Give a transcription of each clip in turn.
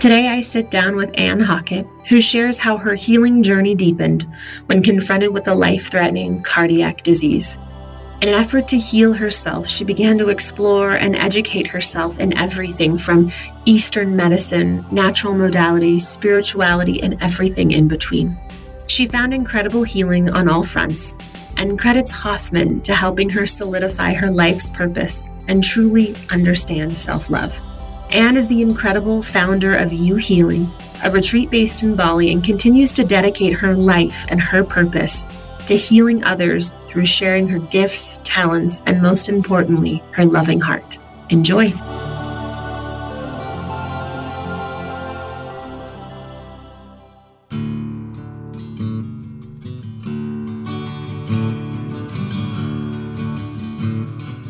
Today, I sit down with Anne Hockett, who shares how her healing journey deepened when confronted with a life threatening cardiac disease. In an effort to heal herself, she began to explore and educate herself in everything from Eastern medicine, natural modalities, spirituality, and everything in between. She found incredible healing on all fronts and credits Hoffman to helping her solidify her life's purpose and truly understand self love. Anne is the incredible founder of You Healing, a retreat based in Bali, and continues to dedicate her life and her purpose to healing others through sharing her gifts, talents, and most importantly, her loving heart. Enjoy.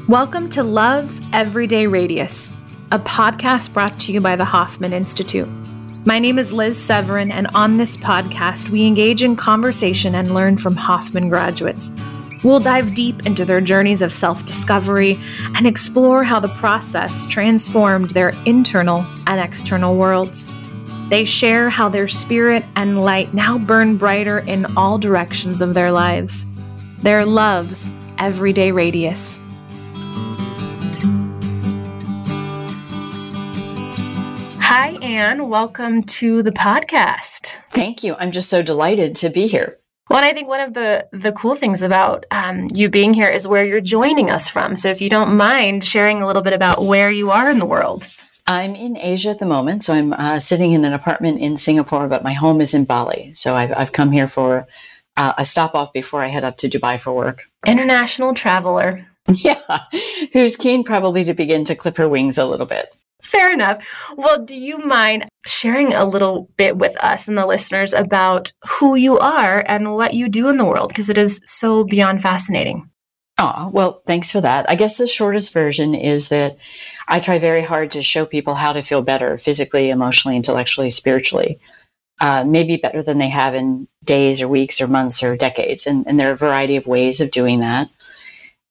Welcome to Love's Everyday Radius, a podcast brought to you by the Hoffman Institute. My name is Liz Severin, and on this podcast, we engage in conversation and learn from Hoffman graduates. We'll dive deep into their journeys of self discovery and explore how the process transformed their internal and external worlds. They share how their spirit and light now burn brighter in all directions of their lives. Their love's everyday radius. Hi, Anne. Welcome to the podcast. Thank you. I'm just so delighted to be here. Well, and I think one of the the cool things about um, you being here is where you're joining us from. So, if you don't mind sharing a little bit about where you are in the world. I'm in Asia at the moment, so I'm uh, sitting in an apartment in Singapore, but my home is in Bali. So I've, I've come here for uh, a stop off before I head up to Dubai for work. International traveler. Yeah, who's keen probably to begin to clip her wings a little bit. Fair enough. Well, do you mind sharing a little bit with us and the listeners about who you are and what you do in the world? Because it is so beyond fascinating. Oh, well, thanks for that. I guess the shortest version is that I try very hard to show people how to feel better physically, emotionally, intellectually, spiritually. Uh, maybe better than they have in days or weeks or months or decades. And, and there are a variety of ways of doing that.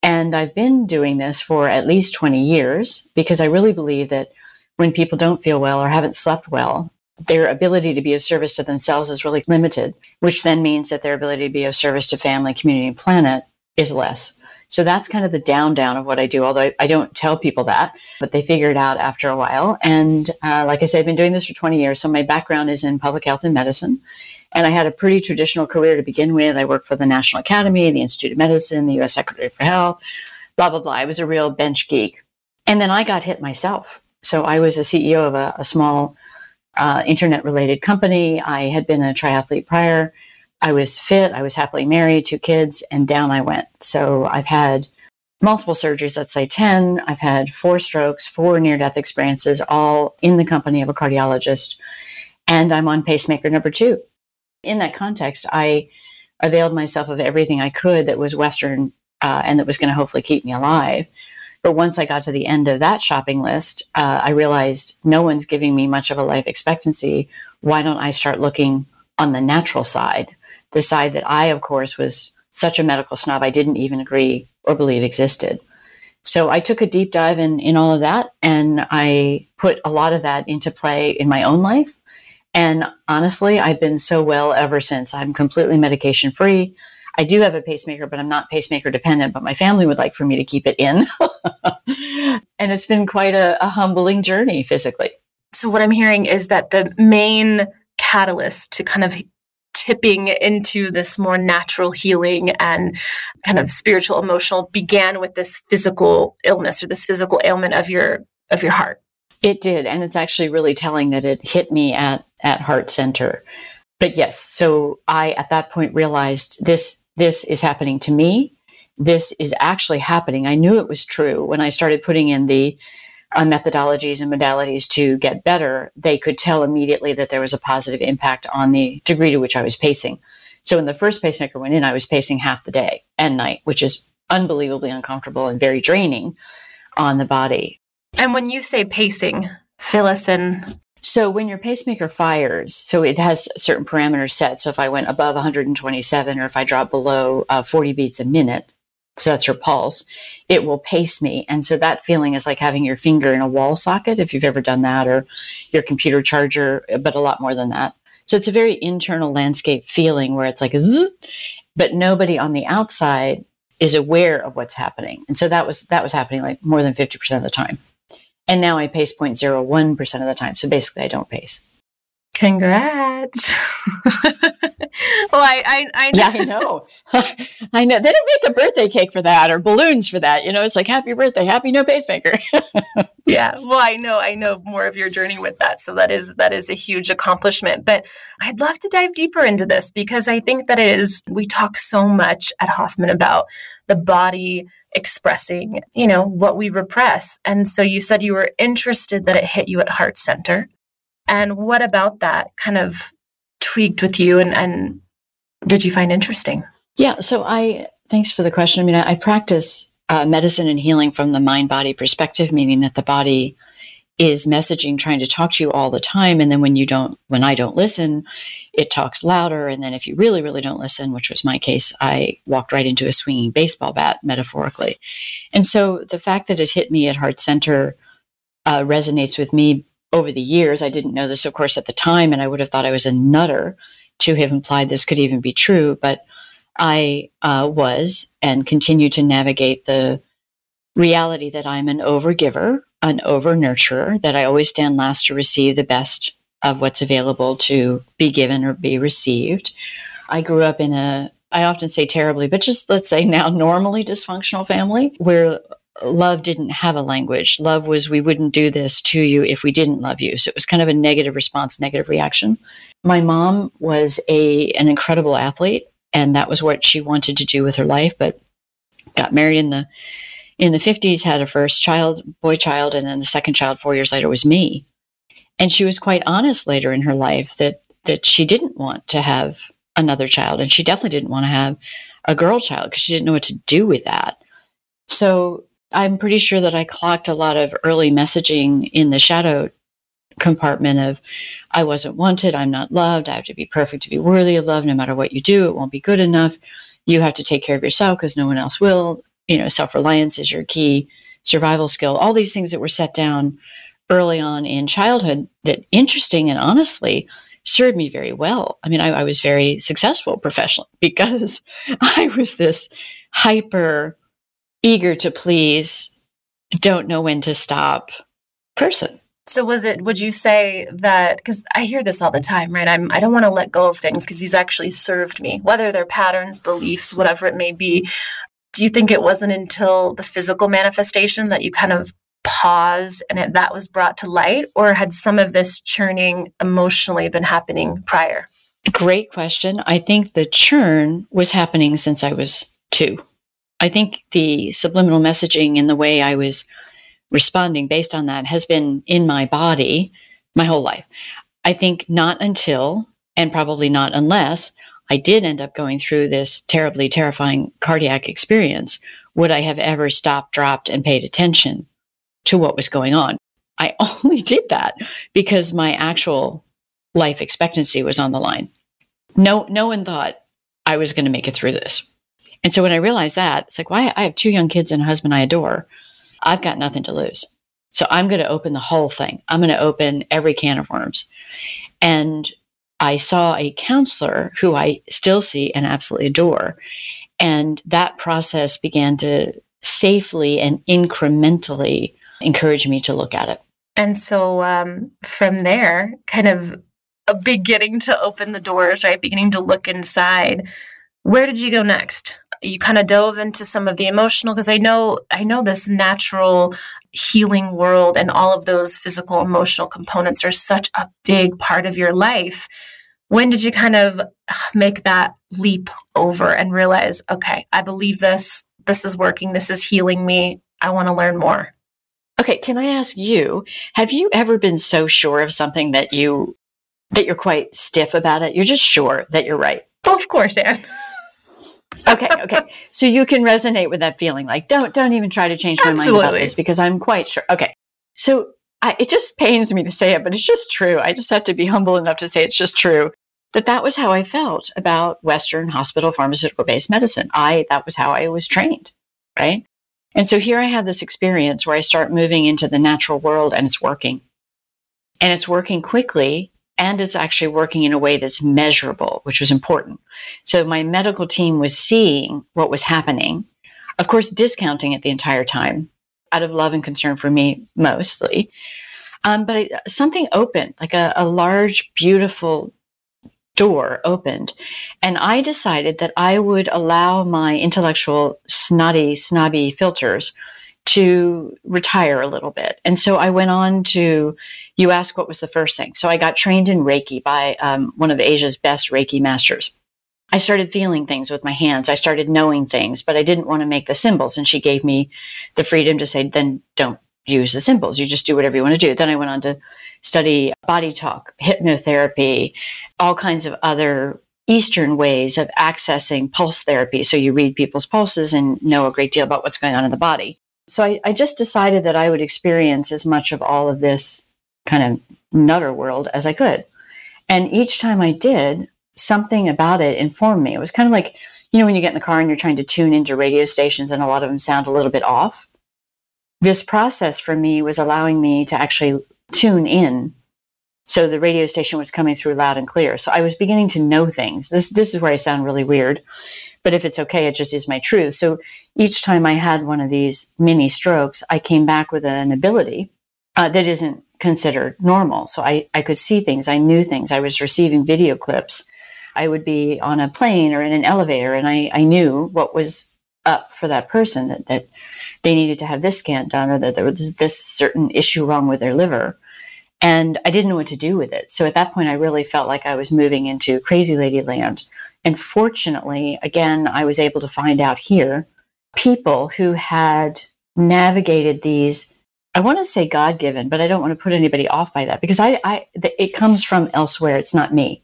And I've been doing this for at least 20 years because I really believe that when people don't feel well or haven't slept well, their ability to be of service to themselves is really limited, which then means that their ability to be of service to family, community, and planet is less. So that's kind of the down down of what I do. Although I don't tell people that, but they figure it out after a while. And uh, like I said, I've been doing this for 20 years. So my background is in public health and medicine. And I had a pretty traditional career to begin with. I worked for the National Academy, the Institute of Medicine, the U.S. Secretary for Health, blah, blah, blah. I was a real bench geek. And then I got hit myself. So I was a CEO of a, a small uh, internet related company. I had been a triathlete prior. I was fit. I was happily married, two kids, and down I went. So I've had multiple surgeries, let's say 10. I've had four strokes, four near death experiences, all in the company of a cardiologist. And I'm on pacemaker number two. In that context, I availed myself of everything I could that was Western uh, and that was going to hopefully keep me alive. But once I got to the end of that shopping list, uh, I realized no one's giving me much of a life expectancy. Why don't I start looking on the natural side? The side that I, of course, was such a medical snob I didn't even agree or believe existed. So I took a deep dive in, in all of that and I put a lot of that into play in my own life. And honestly, I've been so well ever since. I'm completely medication free. I do have a pacemaker, but I'm not pacemaker dependent, but my family would like for me to keep it in. and it's been quite a, a humbling journey physically. So, what I'm hearing is that the main catalyst to kind of tipping into this more natural healing and kind of spiritual emotional began with this physical illness or this physical ailment of your of your heart it did and it's actually really telling that it hit me at at heart center but yes so i at that point realized this this is happening to me. This is actually happening. I knew it was true when I started putting in the uh, methodologies and modalities to get better. They could tell immediately that there was a positive impact on the degree to which I was pacing. So when the first pacemaker went in, I was pacing half the day and night, which is unbelievably uncomfortable and very draining on the body. And when you say pacing, fill us in so when your pacemaker fires, so it has certain parameters set. So if I went above 127 or if I drop below uh, 40 beats a minute, so that's your pulse, it will pace me. And so that feeling is like having your finger in a wall socket, if you've ever done that, or your computer charger, but a lot more than that. So it's a very internal landscape feeling where it's like, zzz, but nobody on the outside is aware of what's happening. And so that was that was happening like more than 50% of the time. And now I pace 0.01% of the time. So basically I don't pace. Congrats. well, I, I, I know. Yeah, I know. I know. They didn't make a birthday cake for that or balloons for that. You know, it's like happy birthday, happy no pacemaker. yeah. Well, I know, I know more of your journey with that. So that is that is a huge accomplishment. But I'd love to dive deeper into this because I think that it is we talk so much at Hoffman about the body expressing, you know, what we repress. And so you said you were interested that it hit you at heart center. And what about that kind of tweaked with you and, and did you find interesting? Yeah. So I, thanks for the question. I mean, I, I practice uh, medicine and healing from the mind body perspective, meaning that the body is messaging, trying to talk to you all the time. And then when you don't, when I don't listen, it talks louder. And then if you really, really don't listen, which was my case, I walked right into a swinging baseball bat, metaphorically. And so the fact that it hit me at heart center uh, resonates with me over the years. I didn't know this, of course, at the time, and I would have thought I was a nutter to have implied this could even be true. But I uh, was and continue to navigate the reality that I'm an overgiver, an over nurturer, that I always stand last to receive the best of what's available to be given or be received. I grew up in a I often say terribly, but just let's say now normally dysfunctional family where love didn't have a language. Love was we wouldn't do this to you if we didn't love you. So it was kind of a negative response, negative reaction. My mom was a an incredible athlete and that was what she wanted to do with her life, but got married in the in the 50s, had a first child, boy child, and then the second child 4 years later was me. And she was quite honest later in her life that that she didn't want to have another child and she definitely didn't want to have a girl child because she didn't know what to do with that. So I'm pretty sure that I clocked a lot of early messaging in the shadow compartment of I wasn't wanted, I'm not loved, I have to be perfect to be worthy of love. No matter what you do, it won't be good enough. You have to take care of yourself because no one else will. You know, self reliance is your key survival skill. All these things that were set down early on in childhood that interesting and honestly served me very well. I mean, I, I was very successful professionally because I was this hyper eager to please, don't know when to stop person. So was it would you say that cuz I hear this all the time, right? I'm I don't want to let go of things because these actually served me, whether they're patterns, beliefs, whatever it may be. Do you think it wasn't until the physical manifestation that you kind of paused and it, that was brought to light or had some of this churning emotionally been happening prior? Great question. I think the churn was happening since I was 2. I think the subliminal messaging and the way I was responding based on that has been in my body my whole life. I think not until, and probably not unless, I did end up going through this terribly terrifying cardiac experience, would I have ever stopped, dropped, and paid attention to what was going on. I only did that because my actual life expectancy was on the line. No, no one thought I was going to make it through this. And so when I realized that, it's like, why? I have two young kids and a husband I adore. I've got nothing to lose. So I'm going to open the whole thing. I'm going to open every can of worms. And I saw a counselor who I still see and absolutely adore. And that process began to safely and incrementally encourage me to look at it. And so um, from there, kind of beginning to open the doors, right? Beginning to look inside. Where did you go next? you kind of dove into some of the emotional because I know I know this natural healing world and all of those physical emotional components are such a big part of your life. When did you kind of ah, make that leap over and realize, okay, I believe this, this is working, this is healing me, I want to learn more? Okay, can I ask you, have you ever been so sure of something that you that you're quite stiff about it? You're just sure that you're right. Well, of course, Anne okay, okay. So you can resonate with that feeling. Like, don't don't even try to change my Absolutely. mind about this because I'm quite sure. Okay. So I, it just pains me to say it, but it's just true. I just have to be humble enough to say it's just true that that was how I felt about Western hospital pharmaceutical based medicine. I that was how I was trained. right? And so here I have this experience where I start moving into the natural world and it's working. And it's working quickly and it's actually working in a way that's measurable, which was important. So my medical team was seeing what was happening, of course, discounting it the entire time out of love and concern for me mostly. Um, but something opened, like a, a large, beautiful door opened. And I decided that I would allow my intellectual, snotty, snobby filters to retire a little bit. And so I went on to, you ask what was the first thing. So I got trained in Reiki by um, one of Asia's best Reiki masters. I started feeling things with my hands. I started knowing things, but I didn't want to make the symbols. And she gave me the freedom to say, then don't use the symbols. You just do whatever you want to do. Then I went on to study body talk, hypnotherapy, all kinds of other Eastern ways of accessing pulse therapy. So you read people's pulses and know a great deal about what's going on in the body. So I, I just decided that I would experience as much of all of this kind of nutter world as I could. And each time I did, something about it informed me. It was kind of like, you know, when you get in the car and you're trying to tune into radio stations and a lot of them sound a little bit off. This process for me was allowing me to actually tune in. So the radio station was coming through loud and clear. So I was beginning to know things. This this is where I sound really weird. But if it's okay, it just is my truth. So each time I had one of these mini strokes, I came back with an ability uh, that isn't considered normal. So I, I could see things, I knew things, I was receiving video clips. I would be on a plane or in an elevator, and I, I knew what was up for that person that, that they needed to have this scan done or that there was this certain issue wrong with their liver. And I didn't know what to do with it. So at that point, I really felt like I was moving into crazy lady land. And fortunately, again, I was able to find out here people who had navigated these. I want to say God given, but I don't want to put anybody off by that because I, I, it comes from elsewhere. It's not me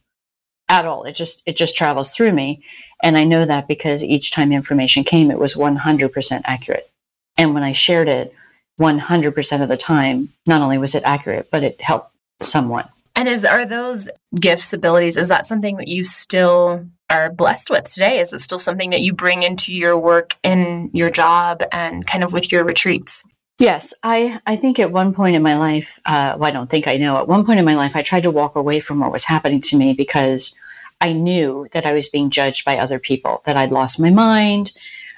at all. It just, it just travels through me. And I know that because each time information came, it was 100% accurate. And when I shared it 100% of the time, not only was it accurate, but it helped someone. And is are those gifts, abilities, is that something that you still are blessed with today? Is it still something that you bring into your work in your job and kind of with your retreats? Yes, I, I think at one point in my life, uh, well, I don't think I know, at one point in my life, I tried to walk away from what was happening to me because I knew that I was being judged by other people, that I'd lost my mind,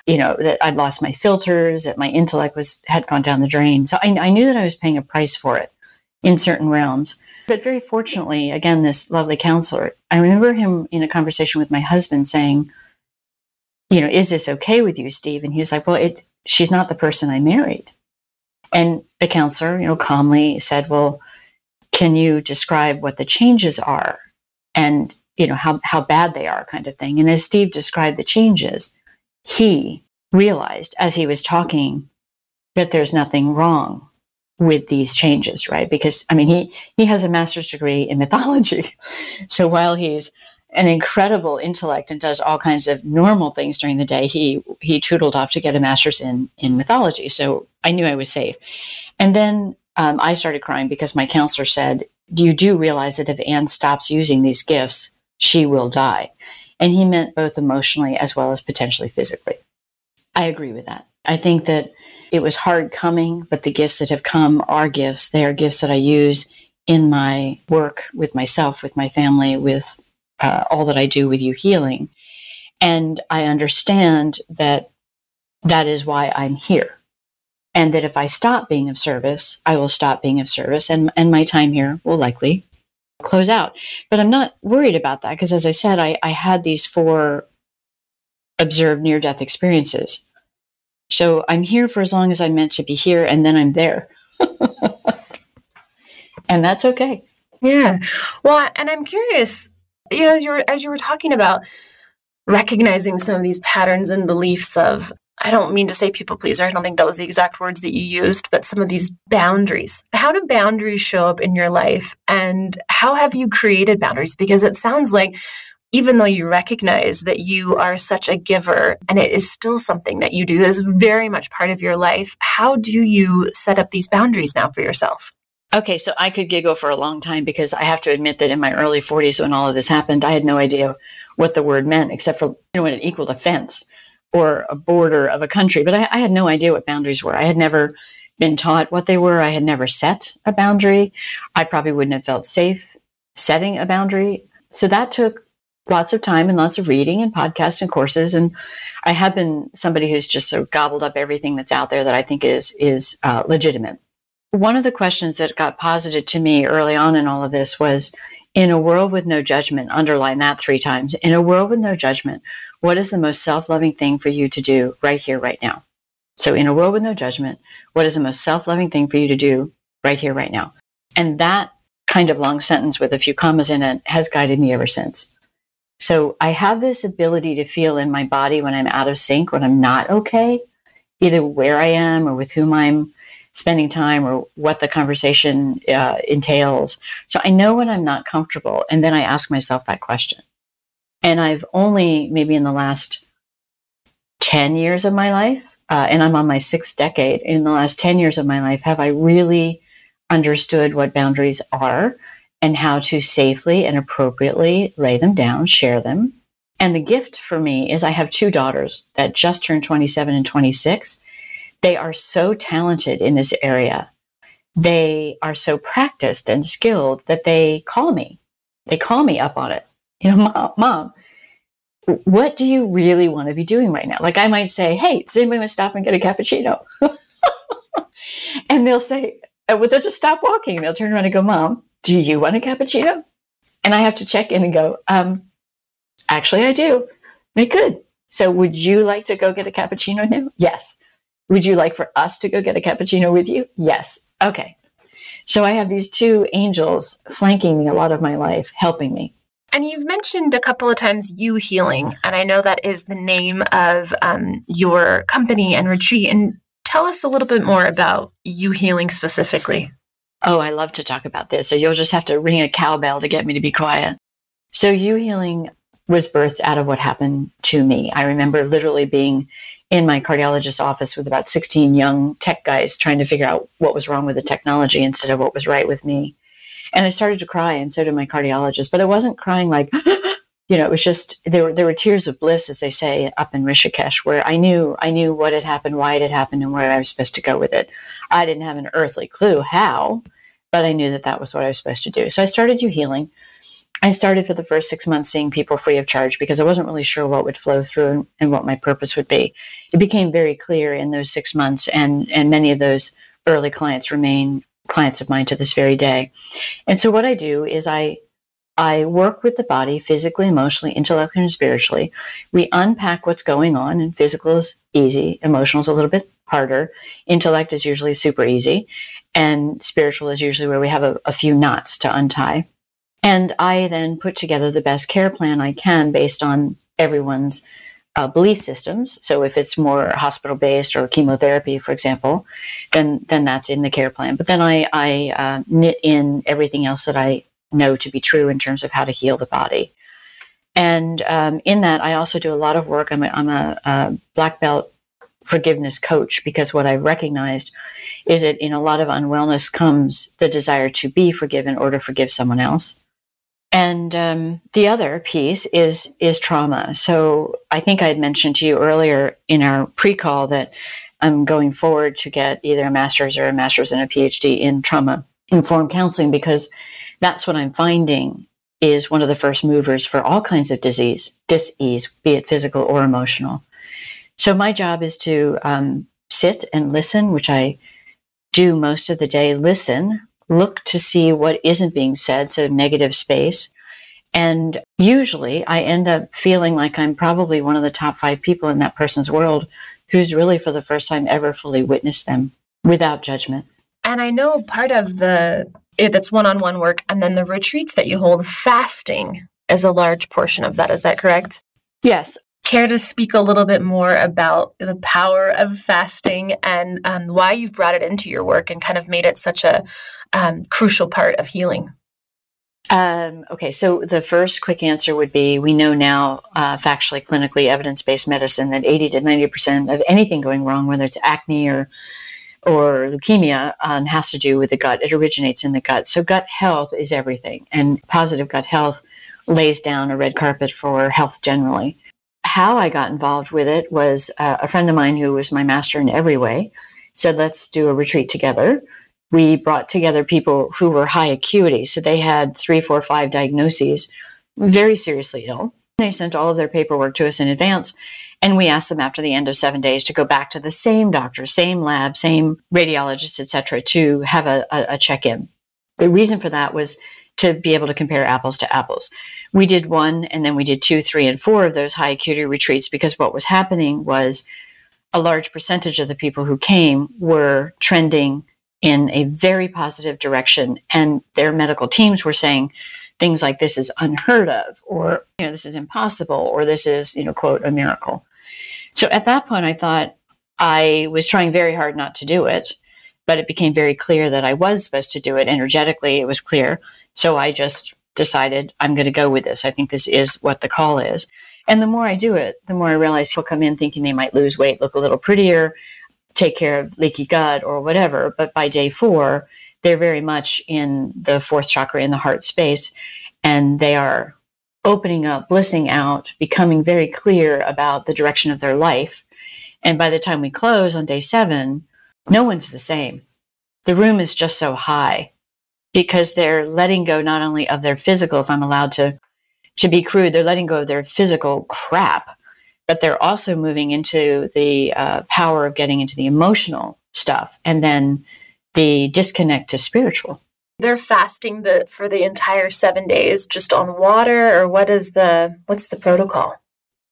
you know, that I'd lost my filters, that my intellect was had gone down the drain. So I, I knew that I was paying a price for it in certain realms. But very fortunately, again, this lovely counselor, I remember him in a conversation with my husband saying, you know, is this okay with you, Steve? And he was like, well, it, she's not the person I married. And the counselor, you know, calmly said, well, can you describe what the changes are and, you know, how, how bad they are kind of thing. And as Steve described the changes, he realized as he was talking that there's nothing wrong with these changes, right? Because I mean, he he has a master's degree in mythology, so while he's an incredible intellect and does all kinds of normal things during the day, he he tootled off to get a master's in in mythology. So I knew I was safe, and then um, I started crying because my counselor said, "Do "You do realize that if Anne stops using these gifts, she will die," and he meant both emotionally as well as potentially physically. I agree with that. I think that it was hard coming, but the gifts that have come are gifts. They are gifts that I use in my work with myself, with my family, with uh, all that I do with you healing. And I understand that that is why I'm here. And that if I stop being of service, I will stop being of service and, and my time here will likely close out. But I'm not worried about that because, as I said, I, I had these four observed near death experiences. So I'm here for as long as I'm meant to be here, and then I'm there. and that's okay. Yeah. Well, and I'm curious, you know, as you were as you were talking about recognizing some of these patterns and beliefs of I don't mean to say people pleaser. I don't think that was the exact words that you used, but some of these boundaries. How do boundaries show up in your life? And how have you created boundaries? Because it sounds like even though you recognize that you are such a giver and it is still something that you do that is very much part of your life, how do you set up these boundaries now for yourself? Okay, so I could giggle for a long time because I have to admit that in my early 40s when all of this happened, I had no idea what the word meant except for you know when it equaled offense or a border of a country, but I, I had no idea what boundaries were. I had never been taught what they were. I had never set a boundary. I probably wouldn't have felt safe setting a boundary. So that took lots of time and lots of reading and podcasts and courses. And I have been somebody who's just of gobbled up everything that's out there that I think is is uh, legitimate. One of the questions that got posited to me early on in all of this was, in a world with no judgment, underline that three times. In a world with no judgment, what is the most self-loving thing for you to do right here, right now? So, in a world with no judgment, what is the most self-loving thing for you to do right here, right now? And that kind of long sentence with a few commas in it has guided me ever since. So I have this ability to feel in my body when I'm out of sync, when I'm not okay, either where I am or with whom I'm spending time or what the conversation uh, entails. So I know when I'm not comfortable. And then I ask myself that question. And I've only, maybe in the last 10 years of my life, uh, and I'm on my sixth decade, in the last 10 years of my life, have I really understood what boundaries are and how to safely and appropriately lay them down, share them. And the gift for me is I have two daughters that just turned 27 and 26. They are so talented in this area. They are so practiced and skilled that they call me. They call me up on it. You know, mom, mom, what do you really want to be doing right now? Like I might say, hey, does anybody want to stop and get a cappuccino? and they'll say, well, they'll just stop walking. They'll turn around and go, mom, do you want a cappuccino? And I have to check in and go, um, actually, I do. They could. So would you like to go get a cappuccino now? Yes. Would you like for us to go get a cappuccino with you? Yes. Okay. So I have these two angels flanking me a lot of my life, helping me. And you've mentioned a couple of times you healing, and I know that is the name of um, your company and retreat. And tell us a little bit more about you healing specifically. Oh, I love to talk about this. So you'll just have to ring a cowbell to get me to be quiet. So, you healing was birthed out of what happened to me. I remember literally being in my cardiologist's office with about 16 young tech guys trying to figure out what was wrong with the technology instead of what was right with me. And I started to cry, and so did my cardiologist. But I wasn't crying like, you know, it was just there were there were tears of bliss, as they say up in Rishikesh, where I knew I knew what had happened, why it had happened, and where I was supposed to go with it. I didn't have an earthly clue how, but I knew that that was what I was supposed to do. So I started you healing. I started for the first six months seeing people free of charge because I wasn't really sure what would flow through and, what my purpose would be. It became very clear in those six months, and and many of those early clients remain clients of mine to this very day. And so what I do is I I work with the body physically, emotionally, intellectually, and spiritually. We unpack what's going on, and physical is easy, emotional is a little bit harder, intellect is usually super easy, and spiritual is usually where we have a, a few knots to untie. And I then put together the best care plan I can based on everyone's uh, belief systems. So if it's more hospital based or chemotherapy, for example, then then that's in the care plan. But then I, I uh, knit in everything else that I know to be true in terms of how to heal the body. And um, in that, I also do a lot of work. I'm a, I'm a, a black belt forgiveness coach because what I've recognized is that in a lot of unwellness comes the desire to be forgiven or to forgive someone else. And um, the other piece is is trauma. So I think I had mentioned to you earlier in our pre-call that I'm going forward to get either a master's or a master's and a PhD in trauma informed counseling because that's what I'm finding is one of the first movers for all kinds of disease, disease, be it physical or emotional. So my job is to um, sit and listen, which I do most of the day. Listen, look to see what isn't being said, so negative space. And usually I end up feeling like I'm probably one of the top five people in that person's world who's really for the first time ever fully witnessed them without judgment. And I know part of the that's one-on-one work and then the retreats that you hold fasting is a large portion of that is that correct yes care to speak a little bit more about the power of fasting and um, why you've brought it into your work and kind of made it such a um, crucial part of healing um, okay, so the first quick answer would be we know now, uh, factually, clinically, evidence based medicine, that 80 to 90% of anything going wrong, whether it's acne or or leukemia um, has to do with the gut. It originates in the gut. So, gut health is everything. And positive gut health lays down a red carpet for health generally. how I got involved with it was uh, a friend of mine who was my master in every way said, let's do a retreat together. We brought together people who were high acuity. So they had three, four, five diagnoses, very seriously ill. They sent all of their paperwork to us in advance. And we asked them after the end of seven days to go back to the same doctor, same lab, same radiologist, etc., to have a, a, a check in. The reason for that was to be able to compare apples to apples. We did one and then we did two, three, and four of those high acuity retreats because what was happening was a large percentage of the people who came were trending in a very positive direction. And their medical teams were saying things like, this is unheard of, or, you know, this is impossible, or this is, you know, quote, a miracle. So at that point, I thought I was trying very hard not to do it, but it became very clear that I was supposed to do it energetically. It was clear. So I just decided I'm going to go with this. I think this is what the call is. And the more I do it, the more I realize people come in thinking they might lose weight, look a little prettier, take care of leaky gut or whatever. But by day four, they're very much in the fourth chakra in the heart space and they are opening up, blissing out, becoming very clear about the direction of their life. And by the time we close on day seven, no one's the same. The room is just so high because they're letting go not only of their physical, if I'm allowed to, to be crude, they're letting go of their physical crap, but they're also moving into the uh, power of getting into the emotional stuff and then the disconnect to spiritual. They're fasting the for the entire seven days just on water, or what is the what's the protocol?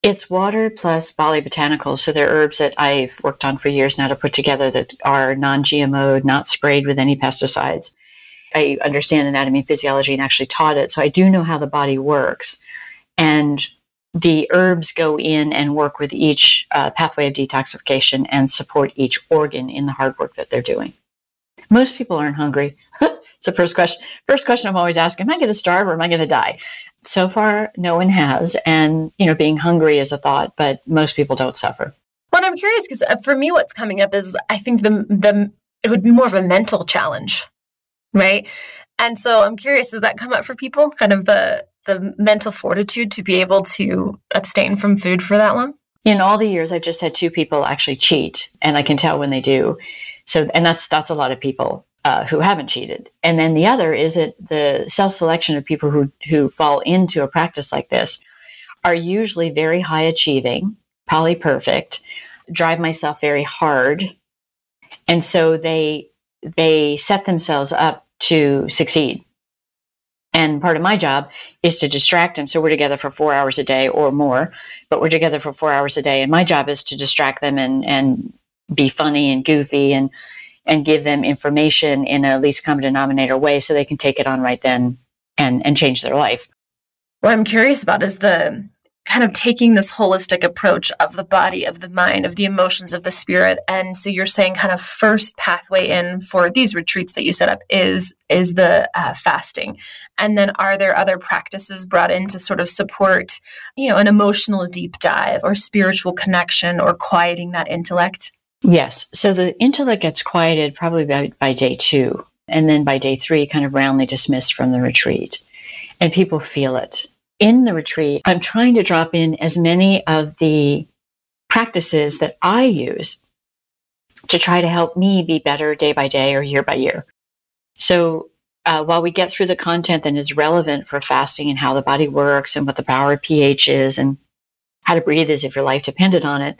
It's water plus Bali botanicals. So they're herbs that I've worked on for years now to put together that are non GMO, not sprayed with any pesticides. I understand anatomy and physiology and actually taught it. So I do know how the body works. And the herbs go in and work with each uh, pathway of detoxification and support each organ in the hard work that they're doing. Most people aren't hungry. it's the first question. First question I'm always asking: Am I going to starve or am I going to die? So far, no one has, and you know, being hungry is a thought, but most people don't suffer. Well, I'm curious because uh, for me, what's coming up is I think the the it would be more of a mental challenge right? And so I'm curious, does that come up for people? Kind of the the mental fortitude to be able to abstain from food for that long? In all the years, I've just had two people actually cheat, and I can tell when they do. So, and that's that's a lot of people uh, who haven't cheated. And then the other is that the self selection of people who who fall into a practice like this are usually very high achieving, poly perfect, drive myself very hard, and so they they set themselves up to succeed. And part of my job is to distract them. So we're together for four hours a day or more, but we're together for four hours a day. And my job is to distract them and, and be funny and goofy and, and give them information in a least common denominator way so they can take it on right then and, and change their life. What I'm curious about is the kind of taking this holistic approach of the body, of the mind, of the emotions, of the spirit. And so you're saying kind of first pathway in for these retreats that you set up is is the uh, fasting. And then are there other practices brought in to sort of support, you know, an emotional deep dive or spiritual connection or quieting that intellect? Yes. So the intellect gets quieted probably by, by day two. And then by day three, kind of roundly dismissed from the retreat. And people feel it in the retreat, I'm trying to drop in as many of the practices that I use to try to help me be better day by day or year by year. So uh, while we get through the content that is relevant for fasting and how the body works and what the power of pH is and how to breathe is if your life depended on it,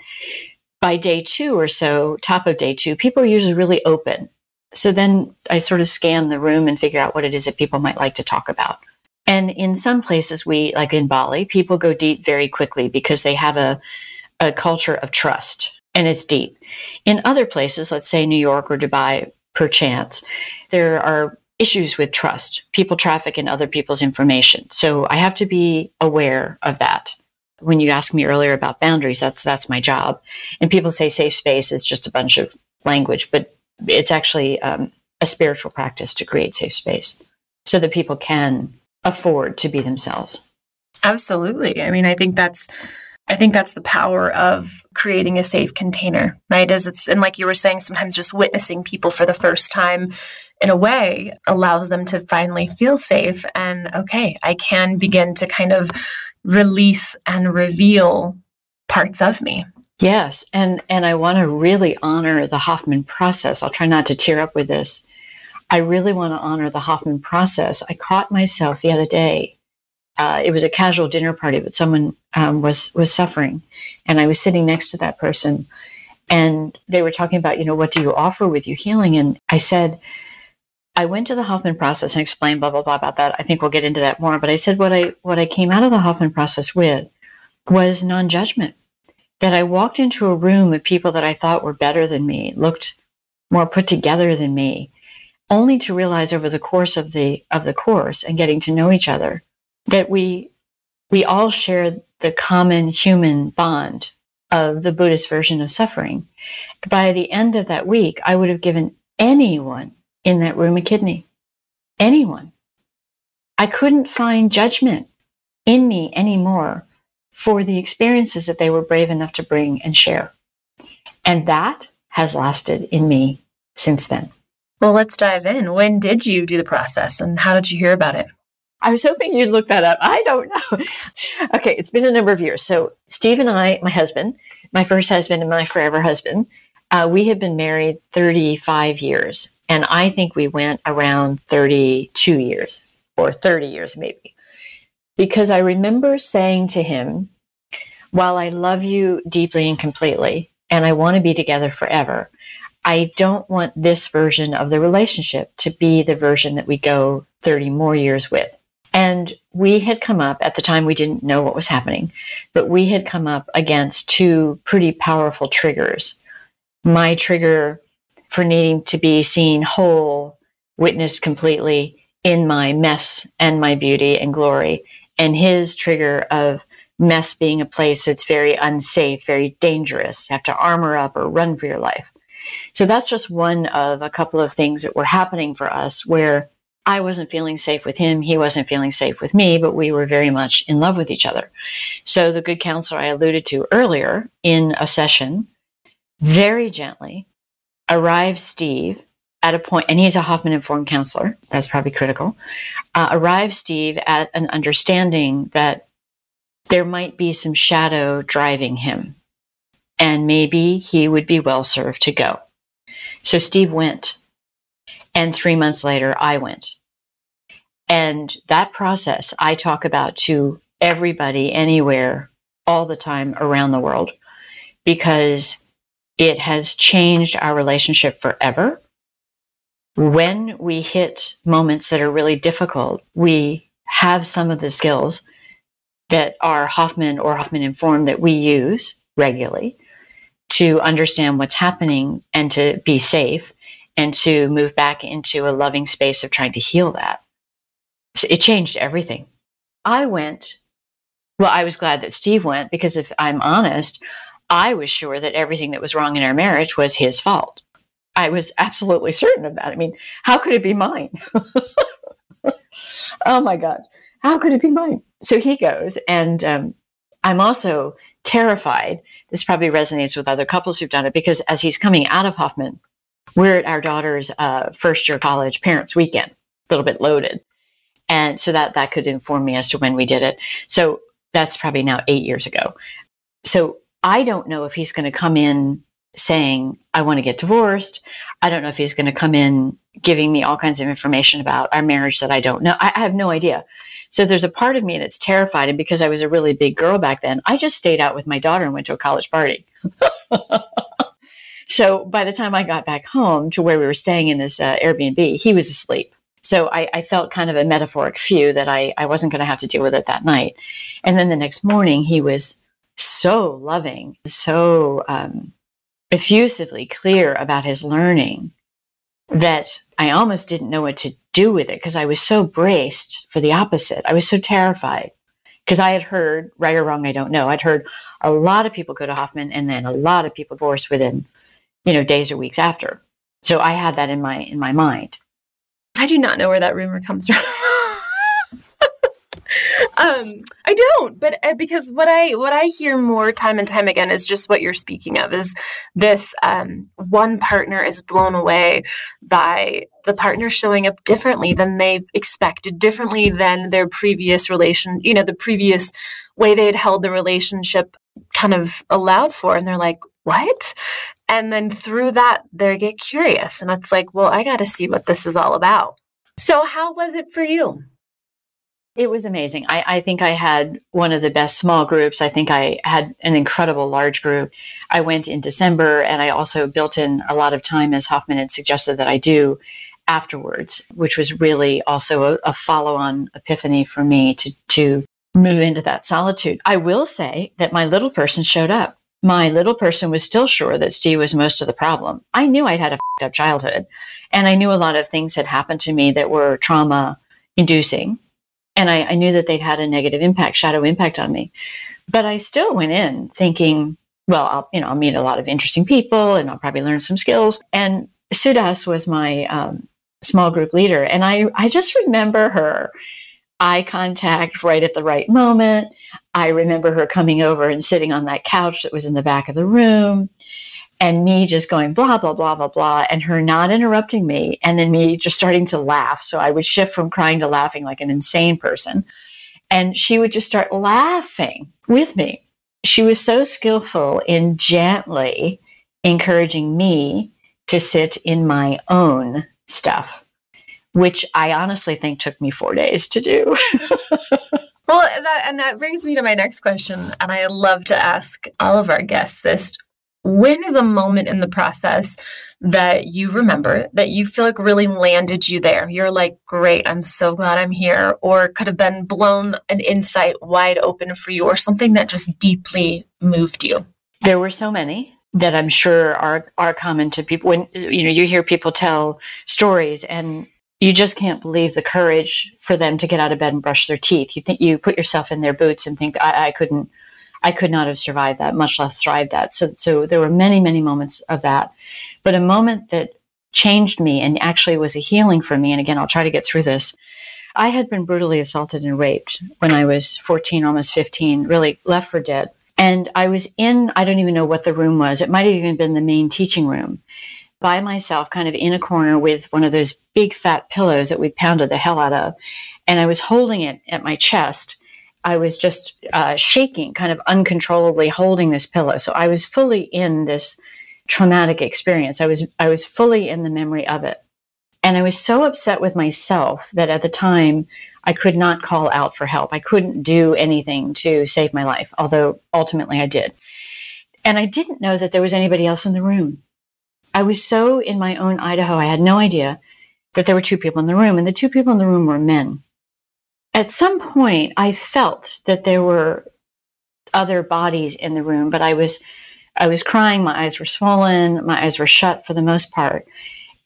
by day two or so, top of day two, people are usually really open. So then I sort of scan the room and figure out what it is that people might like to talk about. And in some places, we, like in Bali, people go deep very quickly because they have a, a culture of trust and it's deep. In other places, let's say New York or Dubai, perchance, there are issues with trust. People traffic in other people's information. So I have to be aware of that. When you asked me earlier about boundaries, that's that's my job. And people say safe space is just a bunch of language, but it's actually um, a spiritual practice to create safe space so that people can afford to be themselves. Absolutely. I mean, I think that's I think that's the power of creating a safe container, right? As it's and like you were saying, sometimes just witnessing people for the first time in a way allows them to finally feel safe and okay, I can begin to kind of release and reveal parts of me. Yes, and and I want to really honor the Hoffman process. I'll try not to tear up with this. I really want to honor the Hoffman process. I caught myself the other day. Uh, it was a casual dinner party, but someone um, was was suffering, and I was sitting next to that person, and they were talking about, you know, what do you offer with your healing? And I said, I went to the Hoffman process and explained blah blah blah about that. I think we'll get into that more. But I said what I what I came out of the Hoffman process with was non judgment. That I walked into a room with people that I thought were better than me, looked more put together than me, only to realize over the course of the of the course and getting to know each other that we we all shared the common human bond of the Buddhist version of suffering. By the end of that week, I would have given anyone in that room a kidney. Anyone. I couldn't find judgment in me anymore for the experiences that they were brave enough to bring and share. And that has lasted in me since then. Well, let's dive in. When did you do the process and how did you hear about it? I was hoping you'd look that up. I don't know. okay, it's been a number of years. So, Steve and I, my husband, my first husband and my forever husband, uh, we have been married 35 years. And I think we went around 32 years or 30 years, maybe. Because I remember saying to him, while I love you deeply and completely, and I want to be together forever, I don't want this version of the relationship to be the version that we go 30 more years with. And we had come up at the time, we didn't know what was happening, but we had come up against two pretty powerful triggers. My trigger for needing to be seen whole, witnessed completely in my mess and my beauty and glory, and his trigger of mess being a place that's very unsafe, very dangerous, you have to armor up or run for your life. So that's just one of a couple of things that were happening for us where I wasn't feeling safe with him. He wasn't feeling safe with me, but we were very much in love with each other. So the good counselor I alluded to earlier in a session very gently arrived Steve at a point, and he's a Hoffman informed counselor. That's probably critical. Uh, arrived Steve at an understanding that there might be some shadow driving him, and maybe he would be well served to go. So Steve went and three months later, I went. And that process I talk about to everybody, anywhere, all the time around the world, because it has changed our relationship forever. When we hit moments that are really difficult, we have some of the skills that are Hoffman or Hoffman informed that we use regularly to understand what's happening and to be safe and to move back into a loving space of trying to heal that. So it changed everything. I went, well, I was glad that Steve went because if I'm honest, I was sure that everything that was wrong in our marriage was his fault. I was absolutely certain of that. I mean, how could it be mine? oh my God, how could it be mine? So he goes, and um, I'm also terrified. This probably resonates with other couples who've done it because as he's coming out of Hoffman, we're at our daughter's uh, first year college parents weekend, a little bit loaded. And so that, that could inform me as to when we did it. So that's probably now eight years ago. So I don't know if he's going to come in saying, I want to get divorced. I don't know if he's going to come in giving me all kinds of information about our marriage that I don't know. I, I have no idea. So there's a part of me that's terrified. And because I was a really big girl back then, I just stayed out with my daughter and went to a college party. So by the time I got back home to where we were staying in this uh, Airbnb, he was asleep. So I, I, felt kind of a metaphoric few that I, I wasn't going to have to deal with it that night. And then the next morning, he was so loving, so um, effusively clear about his learning that I almost didn't know what to do with it because I was so braced for the opposite. I was so terrified because I had heard, right or wrong, I don't know, I'd heard a lot of people go to Hoffman and then a lot of people divorce within you know, days or weeks after. So I had that in my in my mind. I do not know where that rumor comes from. Um, I don't, but uh, because what I what I hear more time and time again is just what you're speaking of is this um, one partner is blown away by the partner showing up differently than they've expected, differently than their previous relation, you know, the previous way they had held the relationship kind of allowed for, and they're like, what? And then through that, they get curious, and it's like, well, I got to see what this is all about. So, how was it for you? It was amazing. I, I, think I had one of the best small groups. I think I had an incredible large group. I went in December and I also built in a lot of time, as Hoffman had suggested that I do afterwards, which was really also a, a follow on epiphany for me to, to move into that solitude. I will say that my little person showed up. My little person was still sure that Steve was most of the problem. I knew I'd had a up childhood and I knew a lot of things had happened to me that were trauma inducing and I, I knew that they'd had a negative impact, shadow impact on me. But I still went in thinking, well, I'll, you know, I'll meet a lot of interesting people and I'll probably learn some skills. And Sudas was my um, small group leader. And I, I just remember her eye contact right at the right moment. I remember her coming over and sitting on that couch that was in the back of the room and me just going blah blah blah blah blah and her not interrupting me and then me just starting to laugh. So i would shift from crying to laughing like an insane person. And she would just start laughing with me. She was so skillful in gently encouraging me to sit in my own stuff which i honestly think took me 4 days to do. Well, that, and that brings me to my next question. And I love to ask all of our guests this when is a moment in the process that you remember that you feel like really landed you there? You're like, great, I'm so glad I'm here, or could have been blown an insight wide open for you, or something that just deeply moved you? There were so many that I'm sure are are common to people when you know you hear people tell stories and you just can't believe the courage for them to get out of bed and brush their teeth. You think you put yourself in their boots and think I, I couldn't I could not have survived that, much less thrived that. So, so there were many, many moments of that. But a moment that changed me and actually was a healing for me, and again, I'll try to get through this. I had been brutally assaulted and raped when I was 14, almost 15, really left for dead. And I was in, I don't even know what the room was. It might have even been the main teaching room by myself, kind of in a corner with one of those big fat pillows that we pounded the hell out of. And I was holding it at my chest I was just uh, shaking, kind of uncontrollably holding this pillow. So I was fully in this traumatic experience. I was I was fully in the memory of it. And I was so upset with myself that at the time I could not call out for help. I couldn't do anything to save my life, although ultimately I did. And I didn't know that there was anybody else in the room. I was so in my own Idaho, I had no idea that there were two people in the room, and the two people in the room were men at some point I felt that there were other bodies in the room, but I was I was crying, my eyes were swollen, my eyes were shut for the most part.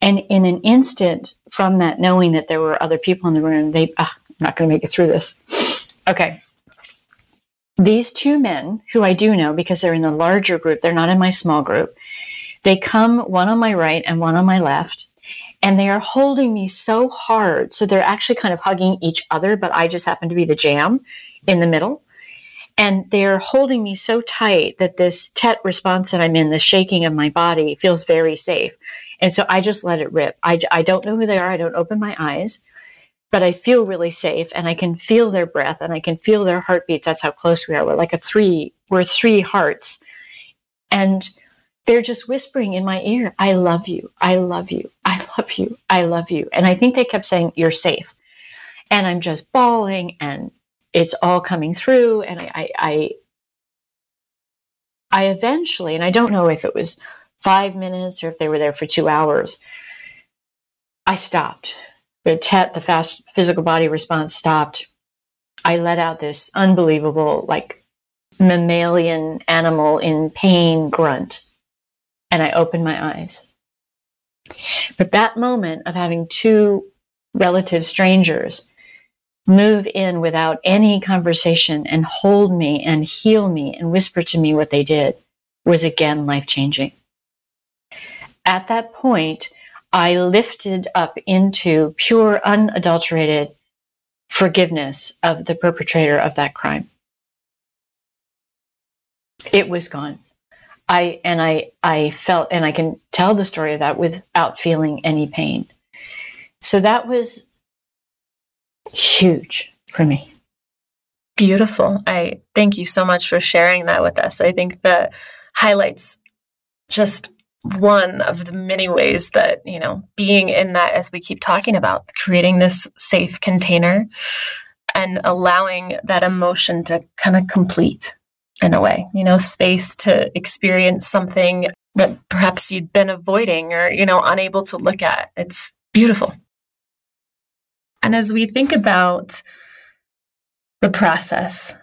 And in an instant from that knowing that there were other people in the room, they I'm not going to make it through this. Okay. These two men, who I do know because they're in the larger group, they're not in my small group. They come one on my right and one on my left and they are holding me so hard. So they're actually kind of hugging each other, but I just happen to be the jam in the middle. And they're holding me so tight that this TET response that I'm in, the shaking of my body, feels very safe. And so I just let it rip. I, I don't know who they are. I don't open my eyes, but I feel really safe and I can feel their breath and I can feel their heartbeats. That's how close we are. We're like a three, we're three hearts. And they're just whispering in my ear, I love you. I love you. I love you. I love you. And I think they kept saying, You're safe. And I'm just bawling and it's all coming through. And I, I, I, I eventually, and I don't know if it was five minutes or if they were there for two hours, I stopped. The TET, the fast physical body response stopped. I let out this unbelievable, like mammalian animal in pain grunt and I opened my eyes. But that moment of having two relative strangers move in without any conversation and hold me and heal me and whisper to me what they did was again life changing. At that point, I lifted up into pure, unadulterated forgiveness of the perpetrator of that crime. It was gone. I and I I felt and I can tell the story of that without feeling any pain. So that was huge for me. Beautiful. I thank you so much for sharing that with us. I think that highlights just one of the many ways that, you know, being in that, as we keep talking about, creating this safe container and allowing that emotion to kind of complete in a way, you know, space to experience something that perhaps you'd been avoiding or, you know, unable to look at. It's beautiful. And as we think about the process,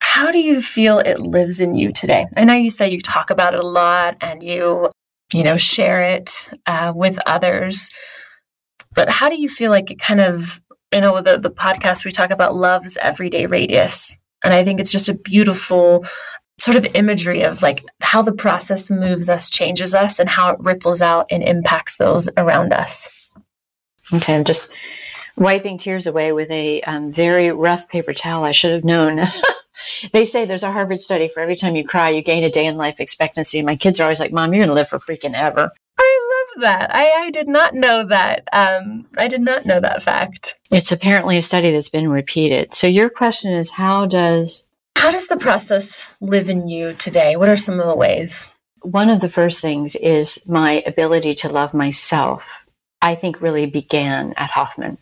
how do you feel it lives in you today? I know you say you talk about it a lot and you, you know, share it uh, with others, but how do you feel like it kind of, you know, the, the podcast we talk about love's everyday radius. And I think it's just a beautiful sort of imagery of like how the process moves us, changes us, and how it ripples out and impacts those around us. Okay, I'm just wiping tears away with a um, very rough paper towel. I should have known. they say there's a Harvard study for every time you cry, you gain a day in life expectancy. And my kids are always like, Mom, you're going to live for freaking ever. I love that. I, I did not know that. Um, I did not know that fact. It's apparently a study that's been repeated. So your question is how does how does the process live in you today? What are some of the ways? One of the first things is my ability to love myself. I think really began at Hoffman.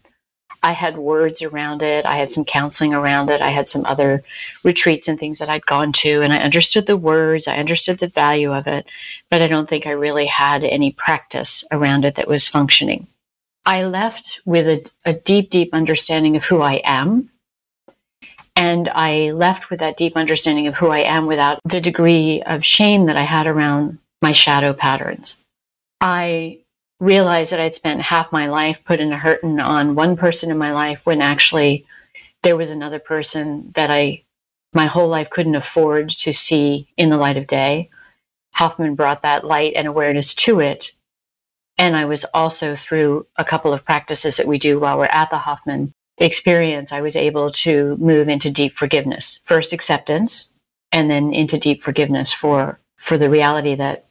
I had words around it. I had some counseling around it. I had some other retreats and things that I'd gone to, and I understood the words. I understood the value of it, but I don't think I really had any practice around it that was functioning. I left with a, a deep, deep understanding of who I am. And I left with that deep understanding of who I am without the degree of shame that I had around my shadow patterns. I realized that I'd spent half my life putting a hurting on one person in my life when actually there was another person that I my whole life couldn't afford to see in the light of day. Hoffman brought that light and awareness to it. And I was also through a couple of practices that we do while we're at the Hoffman experience, I was able to move into deep forgiveness. First acceptance and then into deep forgiveness for for the reality that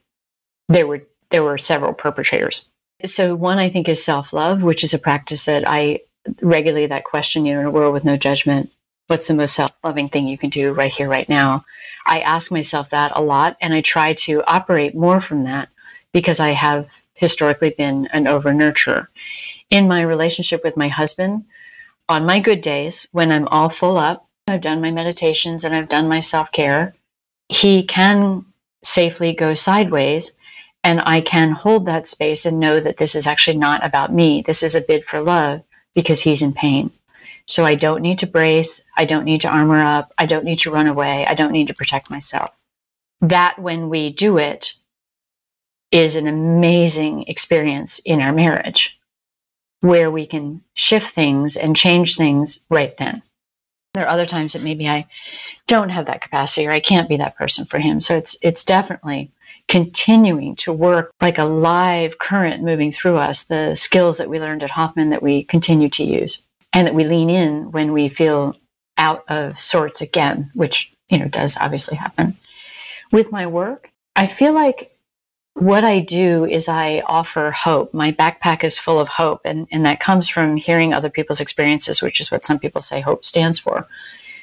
there were there were several perpetrators. So one I think is self-love, which is a practice that I regularly that question, you know, in a world with no judgment, what's the most self-loving thing you can do right here, right now? I ask myself that a lot and I try to operate more from that because I have historically been an over nurturer. In my relationship with my husband, on my good days, when I'm all full up, I've done my meditations and I've done my self care, he can safely go sideways and I can hold that space and know that this is actually not about me. This is a bid for love because he's in pain. So I don't need to brace. I don't need to armor up. I don't need to run away. I don't need to protect myself. That, when we do it, is an amazing experience in our marriage where we can shift things and change things right then. There are other times that maybe I don't have that capacity or I can't be that person for him. So it's it's definitely continuing to work like a live current moving through us, the skills that we learned at Hoffman that we continue to use and that we lean in when we feel out of sorts again, which, you know, does obviously happen. With my work, I feel like what I do is I offer hope. My backpack is full of hope, and, and that comes from hearing other people's experiences, which is what some people say hope stands for.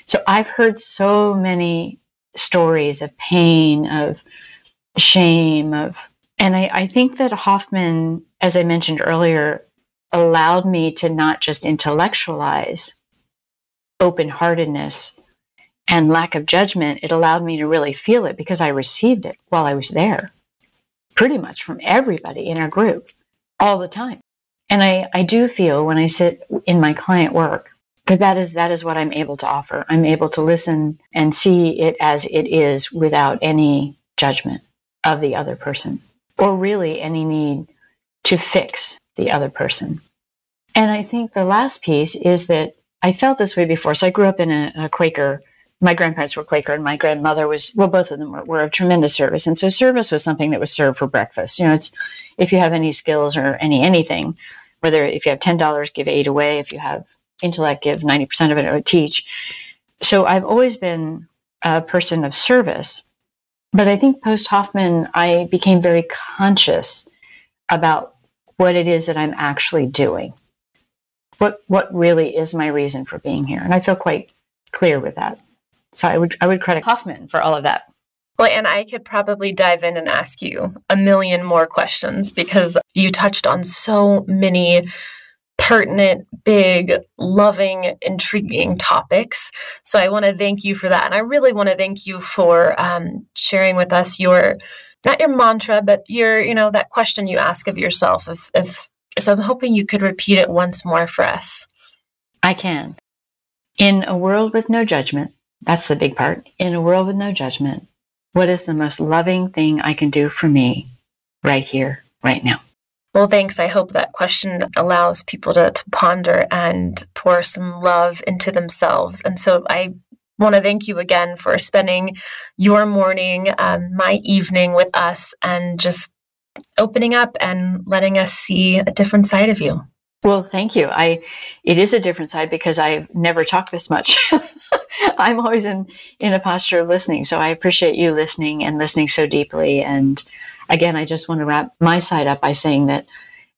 So I've heard so many stories of pain, of shame of and I, I think that Hoffman, as I mentioned earlier, allowed me to not just intellectualize open heartedness and lack of judgment. It allowed me to really feel it because I received it while I was there, pretty much from everybody in our group all the time. And I, I do feel when I sit in my client work that that is that is what I'm able to offer. I'm able to listen and see it as it is without any judgment of the other person, or really any need to fix the other person. And I think the last piece is that I felt this way before. So I grew up in a, a Quaker. My grandparents were Quaker, and my grandmother was well. Both of them were, were of tremendous service, and so service was something that was served for breakfast. You know, it's if you have any skills or any anything, whether if you have ten dollars, give eight away. If you have intellect, give 90% of it, or teach. So I've always been a person of service. But I think post Hoffman, I became very conscious about what it is that I'm actually doing. What what really is my reason for being here? And I feel quite clear with that. So I would I would credit Hoffman for all of that. Well, and I could probably dive in and ask you a million more questions because you touched on so many pertinent, big, loving, intriguing topics. So I want to thank you for that. And I really want to thank you for um, sharing with us your, not your mantra, but your, you know, that question you ask of yourself. If, if so, I'm hoping you could repeat it once more for us. I can. In a world with no judgment, that's the big part. In a world with no judgment, what is the most loving thing I can do for me right here, right now? Well, thanks. I hope that question allows people to, to ponder and pour some love into themselves. And so I want to thank you again for spending your morning, um, my evening with us, and just opening up and letting us see a different side of you. Well, thank you. I it is a different side because I've never talked this much. I'm always in in a posture of listening. So I appreciate you listening and listening so deeply and again, I just want to wrap my side up by saying that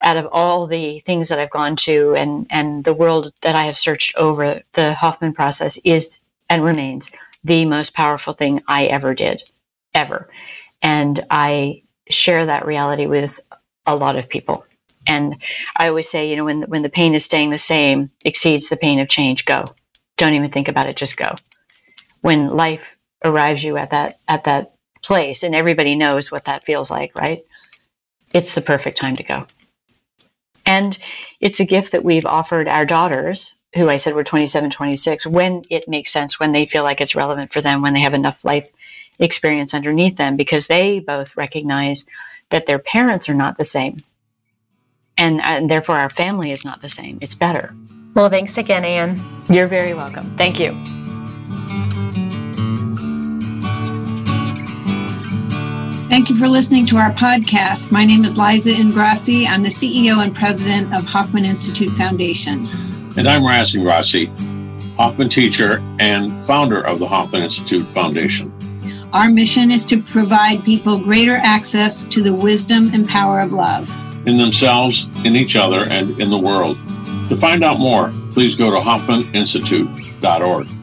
out of all the things that I've gone to and and the world that I have searched over, the Hoffman process is and remains the most powerful thing I ever did, ever. And I share that reality with a lot of people. And I always say, you know, when when the pain is staying the same exceeds the pain of change, go. Don't even think about it, just go. When life arrives you at that at that place and everybody knows what that feels like, right? It's the perfect time to go. And it's a gift that we've offered our daughters, who I said were 27, 26, when it makes sense, when they feel like it's relevant for them, when they have enough life experience underneath them, because they both recognize that their parents are not the same. And, uh, and therefore, our family is not the same. It's better. Well, thanks again, Anne. You're very welcome. Thank you. Thank you for listening to our podcast. My name is Liza Ingrasci. I'm the CEO and president of Hoffman Institute Foundation. And I'm Raz Ingrasci, Hoffman teacher and founder of the Hoffman Institute Foundation. Our mission is to provide people greater access to the wisdom and power of love in themselves, in each other, and in the world. To find out more, please go to hoffmaninstitute.org.